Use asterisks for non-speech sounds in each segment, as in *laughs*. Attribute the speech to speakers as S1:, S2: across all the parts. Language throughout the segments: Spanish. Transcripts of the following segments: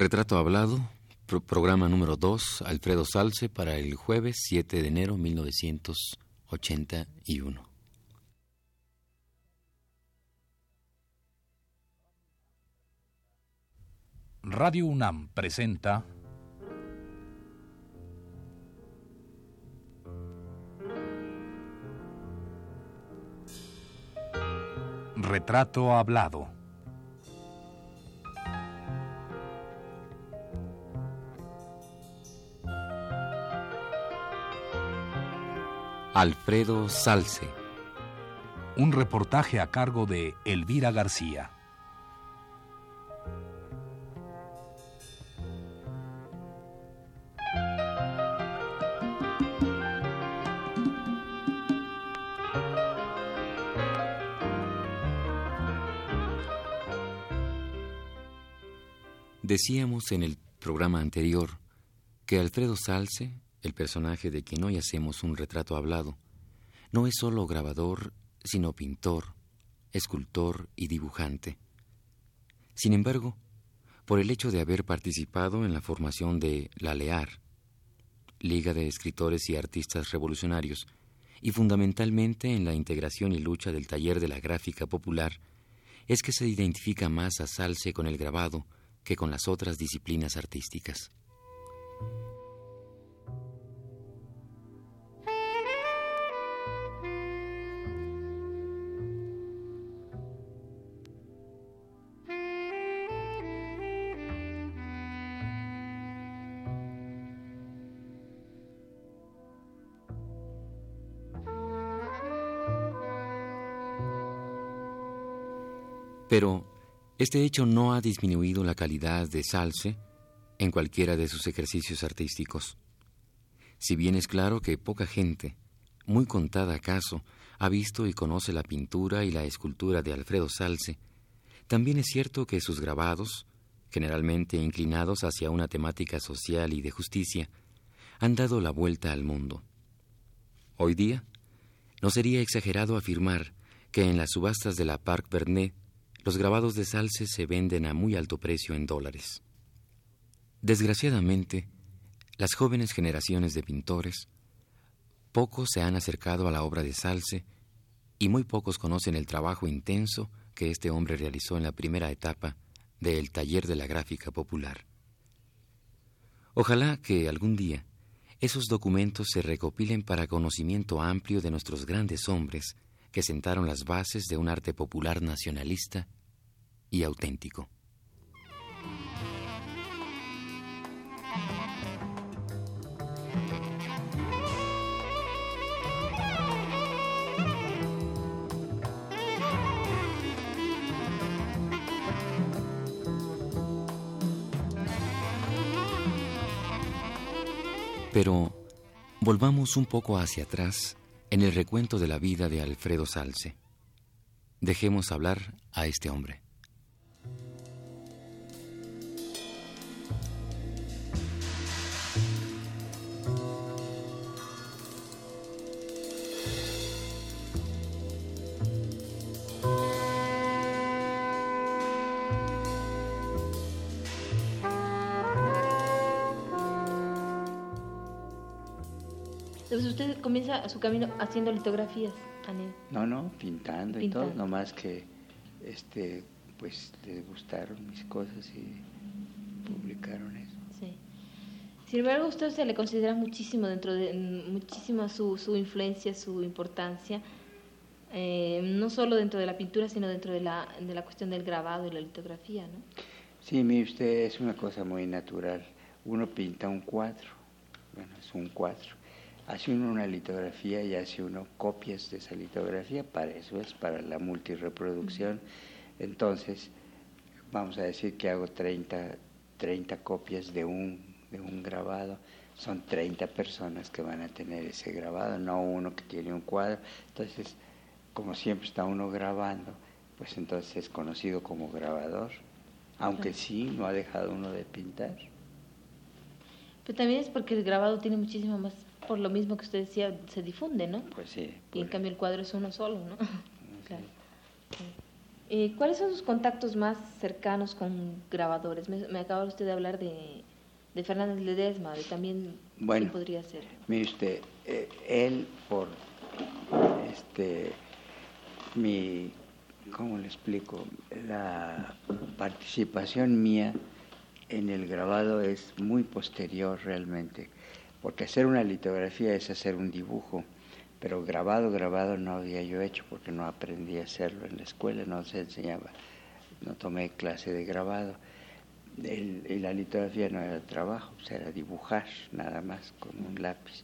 S1: Retrato Hablado, programa número 2, Alfredo Salce, para el jueves 7 de enero 1981.
S2: Radio UNAM presenta Retrato Hablado.
S1: Alfredo Salce.
S2: Un reportaje a cargo de Elvira García.
S1: Decíamos en el programa anterior que Alfredo Salce el personaje de quien hoy hacemos un retrato hablado, no es solo grabador, sino pintor, escultor y dibujante. Sin embargo, por el hecho de haber participado en la formación de La Lear, Liga de Escritores y Artistas Revolucionarios, y fundamentalmente en la integración y lucha del taller de la gráfica popular, es que se identifica más a Salce con el grabado que con las otras disciplinas artísticas. Pero este hecho no ha disminuido la calidad de Salce en cualquiera de sus ejercicios artísticos. Si bien es claro que poca gente, muy contada acaso, ha visto y conoce la pintura y la escultura de Alfredo Salce, también es cierto que sus grabados, generalmente inclinados hacia una temática social y de justicia, han dado la vuelta al mundo. Hoy día, no sería exagerado afirmar que en las subastas de la Parc Bernet los grabados de Salce se venden a muy alto precio en dólares. Desgraciadamente, las jóvenes generaciones de pintores, pocos se han acercado a la obra de Salce y muy pocos conocen el trabajo intenso que este hombre realizó en la primera etapa del taller de la gráfica popular. Ojalá que algún día esos documentos se recopilen para conocimiento amplio de nuestros grandes hombres que sentaron las bases de un arte popular nacionalista y auténtico. Pero volvamos un poco hacia atrás en el recuento de la vida de Alfredo Salce. Dejemos hablar a este hombre.
S3: Comienza su camino haciendo litografías, Anel.
S4: No, no, pintando, y todo, nomás que este pues les gustaron mis cosas y publicaron eso.
S3: Sí. Sin embargo, usted se le considera muchísimo dentro de muchísima su, su influencia, su importancia, eh, no solo dentro de la pintura, sino dentro de la, de la cuestión del grabado y la litografía, ¿no?
S4: Sí, mire usted, es una cosa muy natural. Uno pinta un cuadro, bueno, es un cuadro hace uno una litografía y hace uno copias de esa litografía, para eso es, para la multireproducción. Entonces, vamos a decir que hago 30, 30 copias de un, de un grabado, son 30 personas que van a tener ese grabado, no uno que tiene un cuadro. Entonces, como siempre está uno grabando, pues entonces es conocido como grabador, aunque sí no ha dejado uno de pintar.
S3: Pero también es porque el grabado tiene muchísimo más por lo mismo que usted decía, se difunde, ¿no?
S4: Pues sí.
S3: Y en cambio el cuadro es uno solo, ¿no? *laughs* claro. Eh, ¿Cuáles son sus contactos más cercanos con grabadores? Me, acaba usted de hablar de, de Fernández Ledesma, de también
S4: bueno,
S3: podría ser.
S4: Mire usted, eh, él por este mi ¿cómo le explico? La participación mía en el grabado es muy posterior realmente, porque hacer una litografía es hacer un dibujo pero grabado, grabado no había yo hecho porque no aprendí a hacerlo en la escuela, no se enseñaba, no tomé clase de grabado. y la litografía no era trabajo, era dibujar nada más con un lápiz.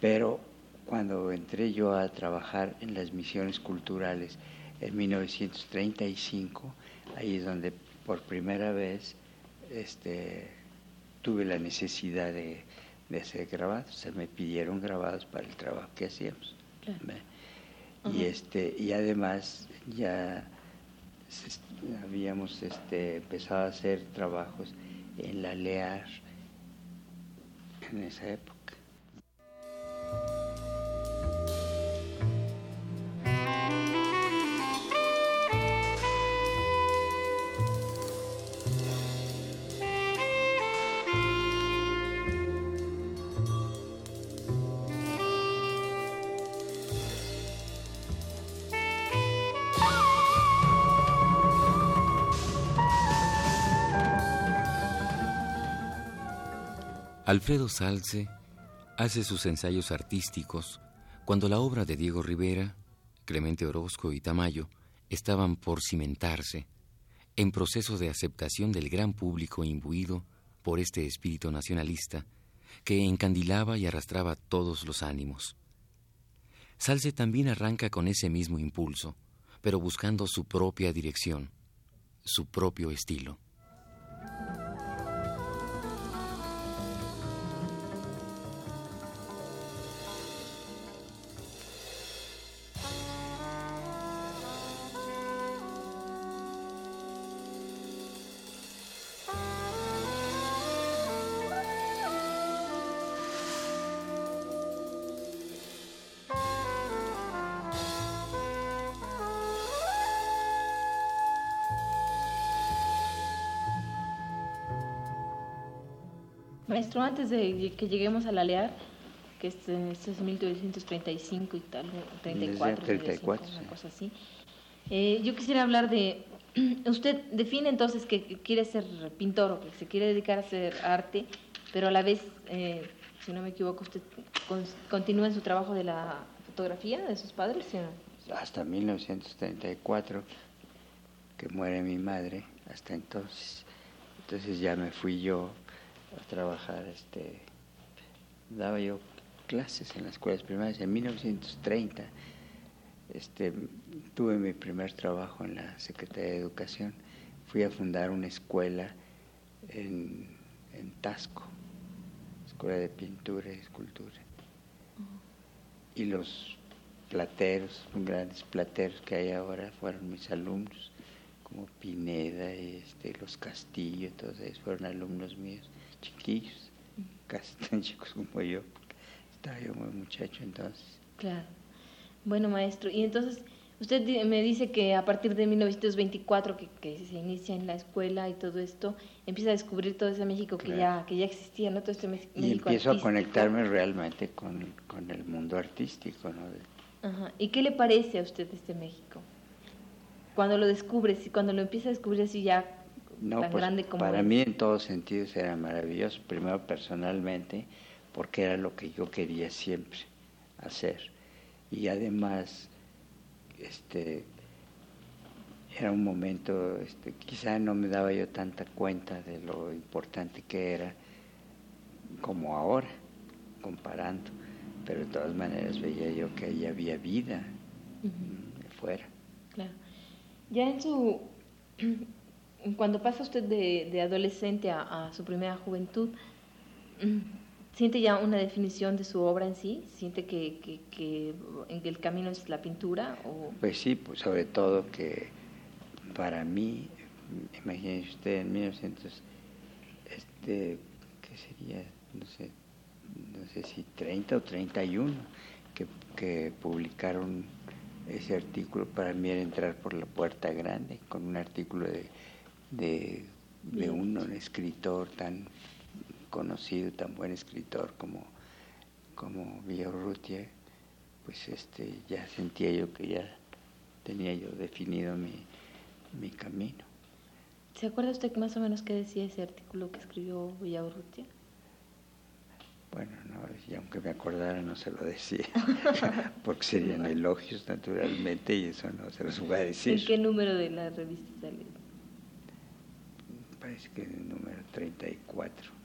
S4: Pero cuando entré yo a trabajar en las misiones culturales en 1935, ahí es donde por primera vez este, tuve la necesidad de de hacer grabados, se me pidieron grabados para el trabajo que hacíamos. Y este y además ya habíamos este, empezado a hacer trabajos en la LEAR en esa época.
S1: Alfredo Salce hace sus ensayos artísticos cuando la obra de Diego Rivera, Clemente Orozco y Tamayo estaban por cimentarse, en proceso de aceptación del gran público imbuido por este espíritu nacionalista que encandilaba y arrastraba todos los ánimos. Salce también arranca con ese mismo impulso, pero buscando su propia dirección, su propio estilo.
S3: Maestro, antes de que lleguemos a la LEAR, que es, este es 1935 y tal, 34,
S4: 34
S3: una cosa así, eh, yo quisiera hablar de, *clears throat* usted define entonces que quiere ser pintor o que se quiere dedicar a hacer arte, pero a la vez, eh, si no me equivoco, usted continúa en su trabajo de la fotografía de sus padres, ¿sí
S4: Hasta 1934, que muere mi madre, hasta entonces. Entonces ya me fui yo a trabajar, este, daba yo clases en las escuelas primarias en 1930. Este, tuve mi primer trabajo en la Secretaría de Educación. Fui a fundar una escuela en, en Tasco, escuela de pintura y escultura. Y los plateros, grandes plateros que hay ahora, fueron mis alumnos, como Pineda y este, los Castillo, todos ellos fueron alumnos míos chiquillos, casi tan chicos como yo, estaba yo muy muchacho entonces.
S3: Claro. Bueno, maestro, y entonces usted me dice que a partir de 1924, que, que se inicia en la escuela y todo esto, empieza a descubrir todo ese México que, ya, que ya existía, ¿no? Todo este México
S4: Y empiezo a conectarme realmente con, con, el mundo artístico, ¿no?
S3: Ajá. ¿Y qué le parece a usted este México? Cuando lo descubre, si cuando lo empieza a descubrir así ya
S4: no, pues, Para mí en todos sentidos era maravilloso, primero personalmente, porque era lo que yo quería siempre hacer. Y además, este, era un momento, este, quizá no me daba yo tanta cuenta de lo importante que era como ahora, comparando, pero de todas maneras veía yo que ahí había vida fuera.
S3: Claro. Ya en su *clears throat* cuando pasa usted de, adolescente a, su primera juventud, mm, ¿siente ya una definición de su obra en sí? ¿Siente que, que, en el camino es la pintura? O?
S4: Pues sí, pues sobre todo que para mí, imagínese usted en 1900, este, ¿qué sería? No sé, no sé si 30 o 31, que, que publicaron ese artículo para mí era entrar por la puerta grande con un artículo de, de, de un, escritor tan conocido, tan buen escritor como, como Villarrutia, pues este, ya sentía yo que ya tenía yo definido mi, mi camino.
S3: ¿Se acuerda usted más o menos qué decía ese artículo que escribió Villarrutia?
S4: Bueno, no, y aunque me acordara no se lo decía, *laughs* porque serían elogios naturalmente y eso no se los voy a decir.
S3: ¿En qué número de la revista sale?
S4: Parece que el número 34.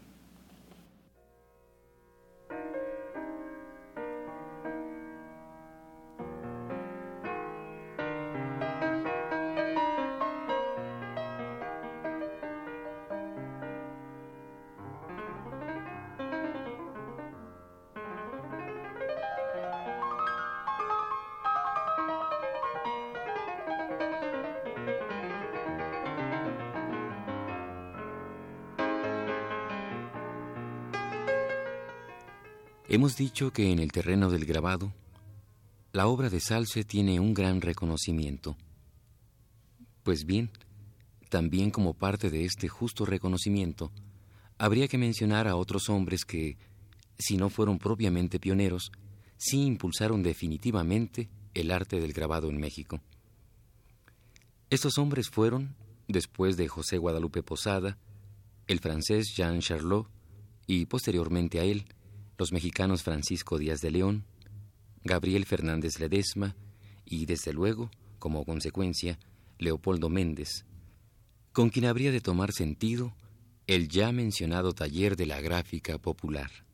S1: Hemos dicho que en el terreno del grabado, la obra de Salce tiene un gran reconocimiento. Pues bien, también como parte de este justo reconocimiento, habría que mencionar a otros hombres que, si no fueron propiamente pioneros, sí impulsaron definitivamente el arte del grabado en México. Estos hombres fueron, después de José Guadalupe Posada, el francés Jean Charlot y posteriormente a él, los mexicanos Francisco Díaz de León, Gabriel Fernández Ledesma y, desde luego, como consecuencia, Leopoldo Méndez, con quien habría de tomar sentido el ya mencionado taller de la gráfica popular.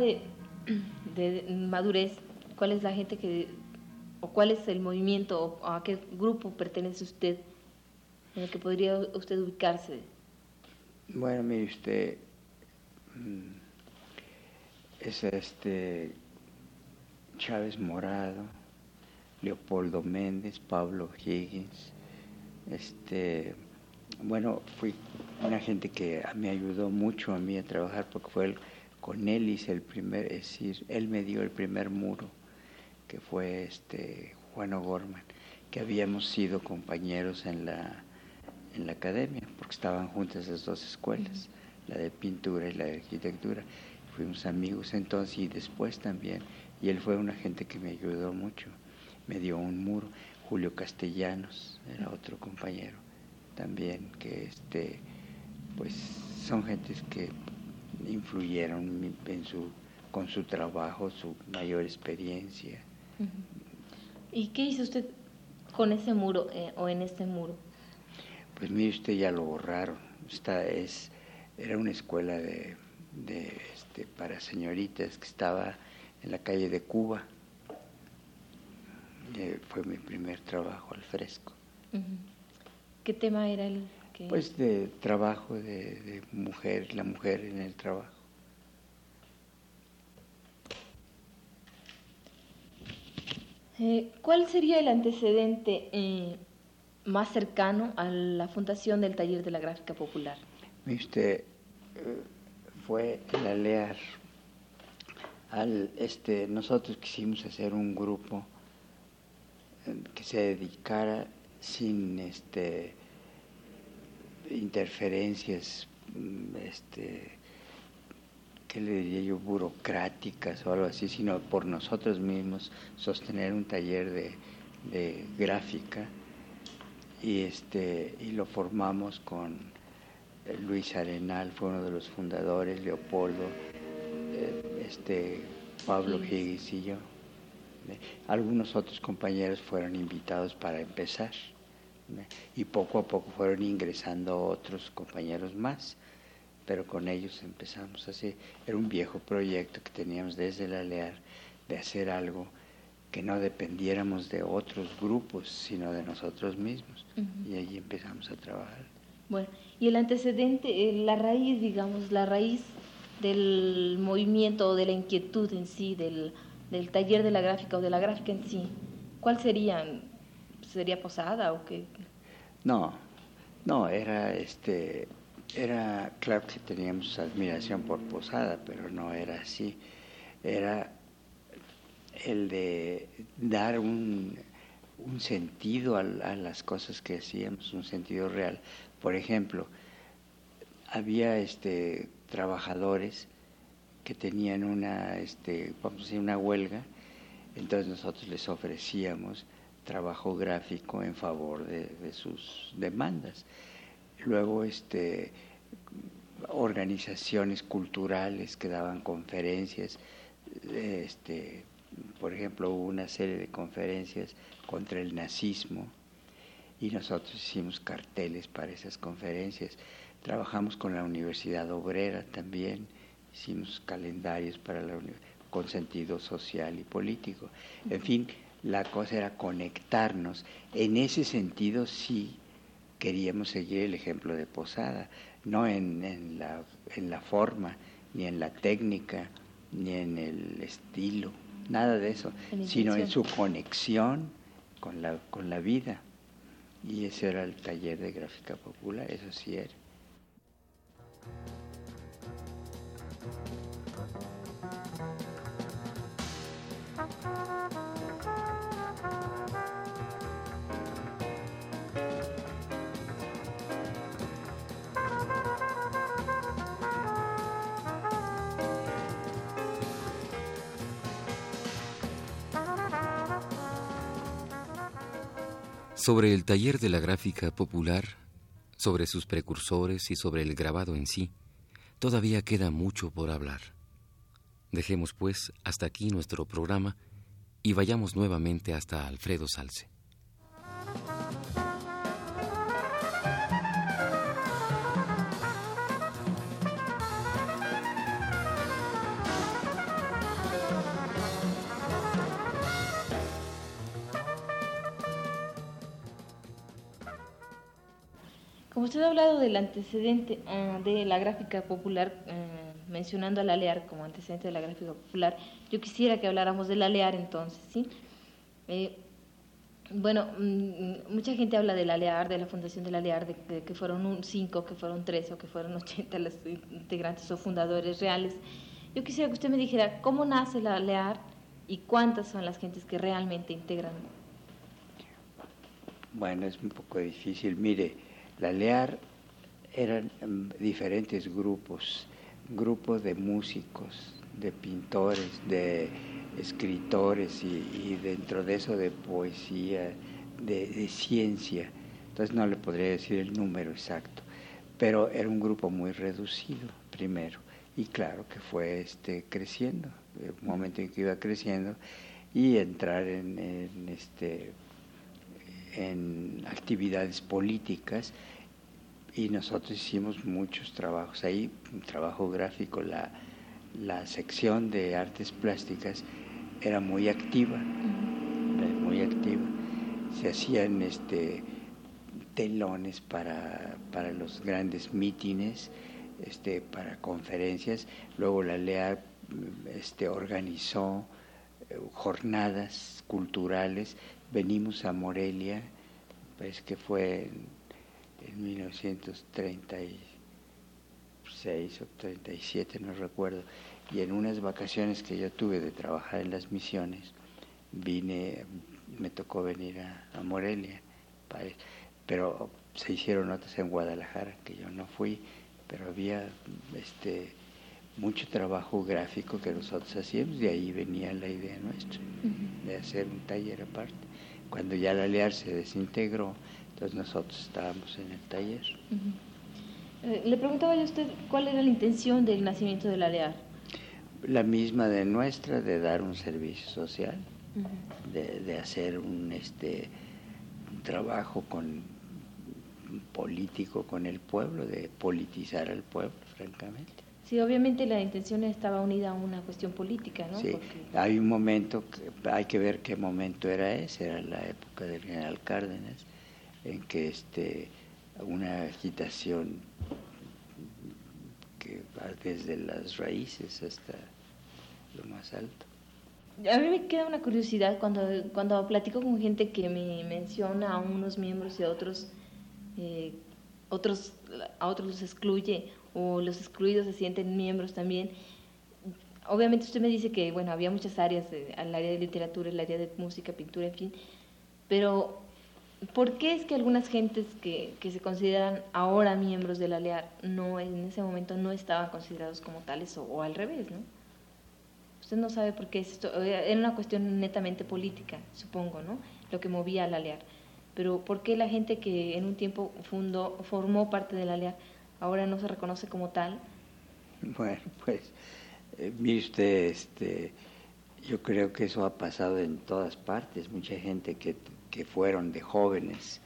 S3: De, madurez, ¿cuál es la gente que, o cuál es el movimiento, o a qué grupo pertenece usted en el que podría usted ubicarse?
S4: Bueno, mire usted, mm, es este Chávez Morado, Leopoldo Méndez, Pablo Higgins, este bueno, fui una gente que me ayudó mucho a mí a trabajar porque fue con él hice el primer, es decir, él me dio el primer muro, que fue este Juan O'Gorman, que habíamos sido compañeros en la, en la academia, porque estaban juntas las dos escuelas, la de pintura y la de arquitectura. Fuimos amigos entonces y después también, y él fue una gente que me ayudó mucho, me dio un muro. Julio Castellanos era otro compañero también que este pues son gentes que influyeron en su con su trabajo, su mayor experiencia.
S3: ¿Y qué hizo usted con ese muro eh, o en este muro?
S4: Pues mire usted ya lo borraron. Esta es era una escuela de, este, para señoritas que estaba en la calle de Cuba. Eh, fue mi primer trabajo al fresco.
S3: ¿Qué tema era el
S4: Pues de trabajo, de, mujer, la mujer en el trabajo.
S3: Eh, ¿Cuál sería el antecedente eh, más cercano a la fundación del taller de la gráfica popular?
S4: Eh, fue el alear. Al, este, nosotros quisimos hacer un grupo que se dedicara sin este, interferencias, mm, este, ¿qué le diría yo?, burocráticas o algo así, sino por nosotros mismos sostener un taller de, gráfica y, este, y lo formamos con eh, Luis Arenal, fue uno de los fundadores, Leopoldo, eh, este, Pablo Higgins y yo. Algunos otros compañeros fueron invitados para empezar y poco a poco fueron ingresando otros compañeros más, pero con ellos empezamos así. Era un viejo proyecto que teníamos desde la Lear de hacer algo que no dependiéramos de otros grupos, sino de nosotros mismos. Y allí empezamos a trabajar.
S3: Bueno, y el antecedente, la raíz, digamos, la raíz del movimiento o de la inquietud en sí, del, del taller de la gráfica o de la gráfica en sí, ¿cuál sería? ¿Sería Posada o qué?
S4: No, no, era este, era claro que teníamos admiración por Posada, pero no era así. Era el de dar un, un sentido a, las cosas que hacíamos, un sentido real. Por ejemplo, había este, trabajadores que tenían una, este, vamos a decir, una huelga, entonces nosotros les ofrecíamos trabajo gráfico en favor de, sus demandas. Luego, este, organizaciones culturales que daban conferencias, este, por ejemplo, hubo una serie de conferencias contra el nazismo y nosotros hicimos carteles para esas conferencias. Trabajamos con la Universidad Obrera también, hicimos calendarios para la con sentido social y político. En fin, la cosa era conectarnos. En ese sentido sí queríamos seguir el ejemplo de Posada, no en, en, la, en la forma, ni en la técnica, ni en el estilo nada de eso, sino en su conexión con la, con la vida. Y ese era el taller de gráfica popular, eso sí era.
S1: Sobre el taller de la gráfica popular, sobre sus precursores y sobre el grabado en sí, todavía queda mucho por hablar. Dejemos pues hasta aquí nuestro programa y vayamos nuevamente hasta Alfredo Salce.
S3: Usted ha hablado del antecedente ah, de la gráfica popular, ah, mencionando al Alear como antecedente de la gráfica popular, yo quisiera que habláramos del Alear entonces, ¿sí? Eh, bueno, mm, mucha gente habla del Alear, de la fundación del Alear, de, que fueron un cinco, que fueron tres o que fueron *laughs* ochenta los integrantes o fundadores reales. Yo quisiera que usted me dijera cómo nace el Alear y cuántas son las gentes que realmente integran.
S4: Bueno, es un poco difícil. Mire, la LEAR eran em, diferentes grupos, grupos de músicos, de pintores, de escritores y, dentro de eso de poesía, de, ciencia. Entonces no le podría decir el número exacto, pero era un grupo muy reducido primero y claro que fue este, creciendo, un momento en que iba creciendo y entrar en, en este en actividades políticas y nosotros hicimos muchos trabajos ahí, un trabajo gráfico, la, la sección de artes plásticas era muy activa, muy activa. Se hacían este, telones para, para los grandes mítines, este, para conferencias. Luego la LEA este, organizó eh, jornadas culturales. Venimos a Morelia, pues que fue en 1936 o 37, no recuerdo, y en unas vacaciones que yo tuve de trabajar en las misiones, vine, me tocó venir a, Morelia, pero se hicieron otras en Guadalajara, que yo no fui, pero había este mucho trabajo gráfico que nosotros hacíamos, de ahí venía la idea nuestra, de hacer un taller aparte. Cuando ya la Lear se desintegró, entonces nosotros estábamos en el taller.
S3: Eh, le preguntaba yo a usted cuál era la intención del nacimiento de la LEAR.
S4: La misma de nuestra, de dar un servicio social, de, hacer un, este, un trabajo con político con el pueblo, de politizar al pueblo, francamente.
S3: Sí, obviamente la intención estaba unida a una cuestión política, ¿no?
S4: Sí, hay un momento, hay que ver qué momento era ese, era la época del general Cárdenas, en que este, una agitación que va desde las raíces hasta lo más alto.
S3: A mí me queda una curiosidad cuando, cuando platico con gente que me menciona a unos miembros y a otros, eh, otros, a otros los excluye o los excluidos se sienten miembros también. Obviamente usted me dice que, bueno, había muchas áreas, el área de literatura, el área de música, pintura, en fin, pero ¿por qué es que algunas gentes que, que se consideran ahora miembros de la LEAR no, en ese momento no estaban considerados como tales o, al revés, no? Usted no sabe por qué esto, era una cuestión netamente política, supongo, ¿no? Lo que movía a la LEAR. Pero ¿por qué la gente que en un tiempo fundó, formó parte de la LEAR ahora no se reconoce como tal?
S4: Bueno, *laughs* pues, eh, mire usted, este, yo creo que eso ha pasado en todas partes. Mucha gente que, que fueron de jóvenes,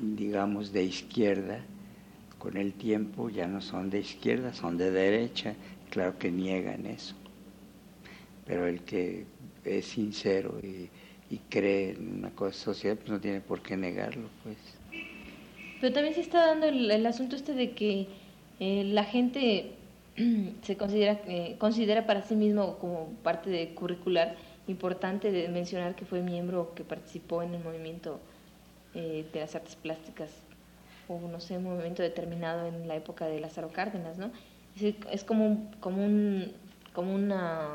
S4: digamos, de izquierda, con el tiempo ya no son de izquierda, son de derecha. Claro que niegan eso. Pero el que es sincero y, y cree en una cosa social, pues no tiene por qué negarlo, pues.
S3: Pero también se está dando el, asunto este de que eh, la gente *clears throat* se considera, eh, considera para sí mismo como parte de curricular importante de mencionar que fue miembro o que participó en el movimiento eh, de las artes plásticas o no sé, un movimiento determinado en la época de Lázaro Cárdenas, ¿no? Es, es como, como, un, como una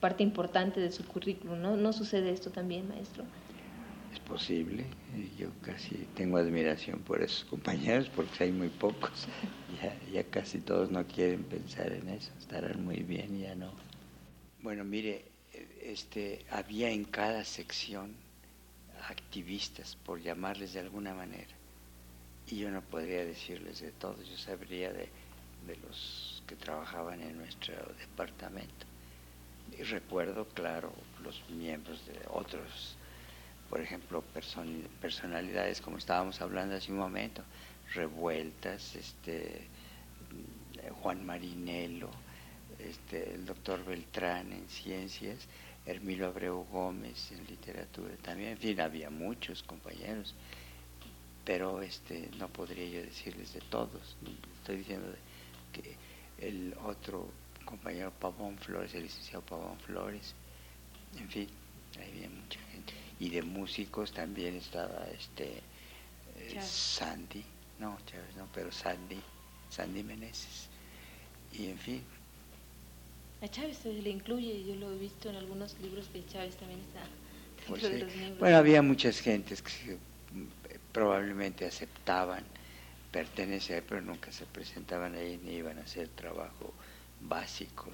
S3: parte importante de su currículum, ¿no? ¿No sucede esto también, maestro?
S4: Posible. Yo casi tengo admiración por esos compañeros porque hay muy pocos. Ya, ya casi todos no quieren pensar en eso. Estarán muy bien, ya no. Bueno, mire, este, había en cada sección activistas, por llamarles de alguna manera. Y yo no podría decirles de todos, yo sabría de, de los que trabajaban en nuestro departamento. Y recuerdo, claro, los miembros de otros por ejemplo, personalidades como estábamos hablando hace un momento, revueltas, este, Juan Marinelo, este, el doctor Beltrán en ciencias, Hermilo Abreu Gómez en literatura también, en fin, había muchos compañeros, pero este, no podría yo decirles de todos, estoy diciendo que el otro compañero Pavón Flores, el licenciado Pavón Flores, en fin, había mucha gente y de músicos también estaba este eh, Sandy, no, Chávez no, pero Sandy, Sandy Meneses. Y en fin.
S3: A Chávez se le incluye, yo lo he visto en algunos libros que Chávez también está
S4: pues dentro de los miembros. Bueno, había muchas gentes que probablemente aceptaban pertenecer, pero nunca se presentaban ahí ni iban a hacer trabajo básico.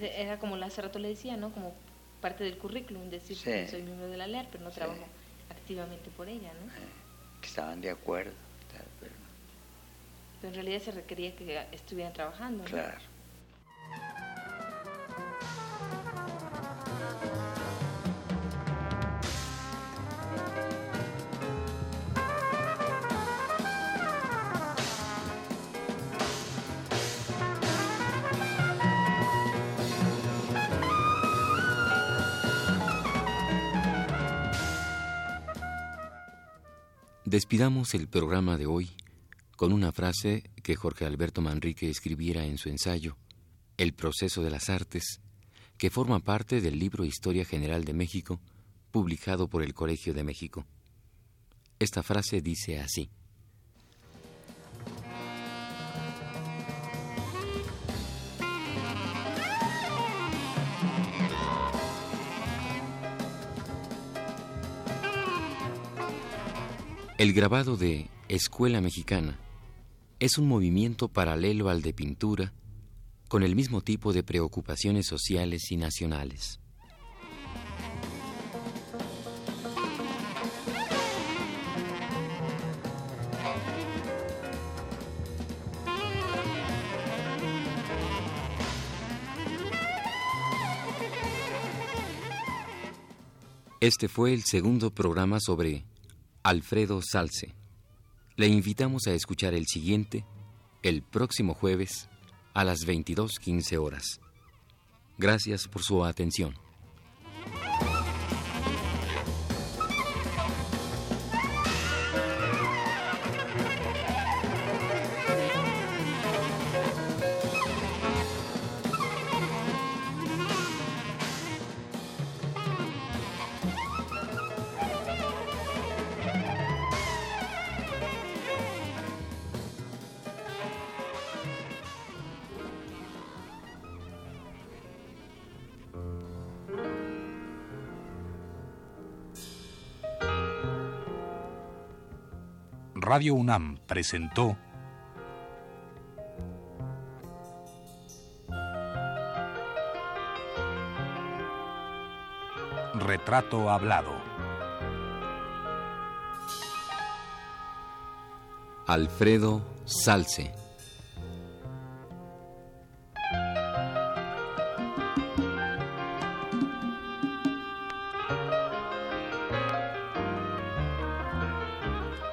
S3: Era como hace rato le decía, ¿no? Como parte del currículum, decir que soy miembro de la LEAR, pero no trabajo activamente por ella, ¿no? Eh,
S4: que estaban de acuerdo,
S3: pero... pero... en realidad se requería que estuvieran trabajando, ¿no?
S4: Claro.
S1: Despidamos el programa de hoy con una frase que Jorge Alberto Manrique escribiera en su ensayo, El proceso de las artes, que forma parte del libro Historia General de México, publicado por el Colegio de México. Esta frase dice así. El grabado de Escuela Mexicana es un movimiento paralelo al de pintura con el mismo tipo de preocupaciones sociales y nacionales. Este fue el segundo programa sobre Alfredo Salce. Le invitamos a escuchar el siguiente, el próximo jueves, a las 22.15 horas. Gracias por su atención.
S2: Radio UNAM presentó Retrato Hablado.
S1: Alfredo Salce.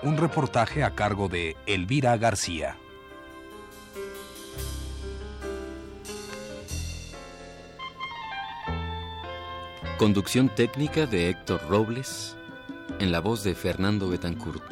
S2: Un reportaje a cargo de Elvira García.
S1: Conducción técnica de Héctor Robles, en la voz de Fernando Betancourt.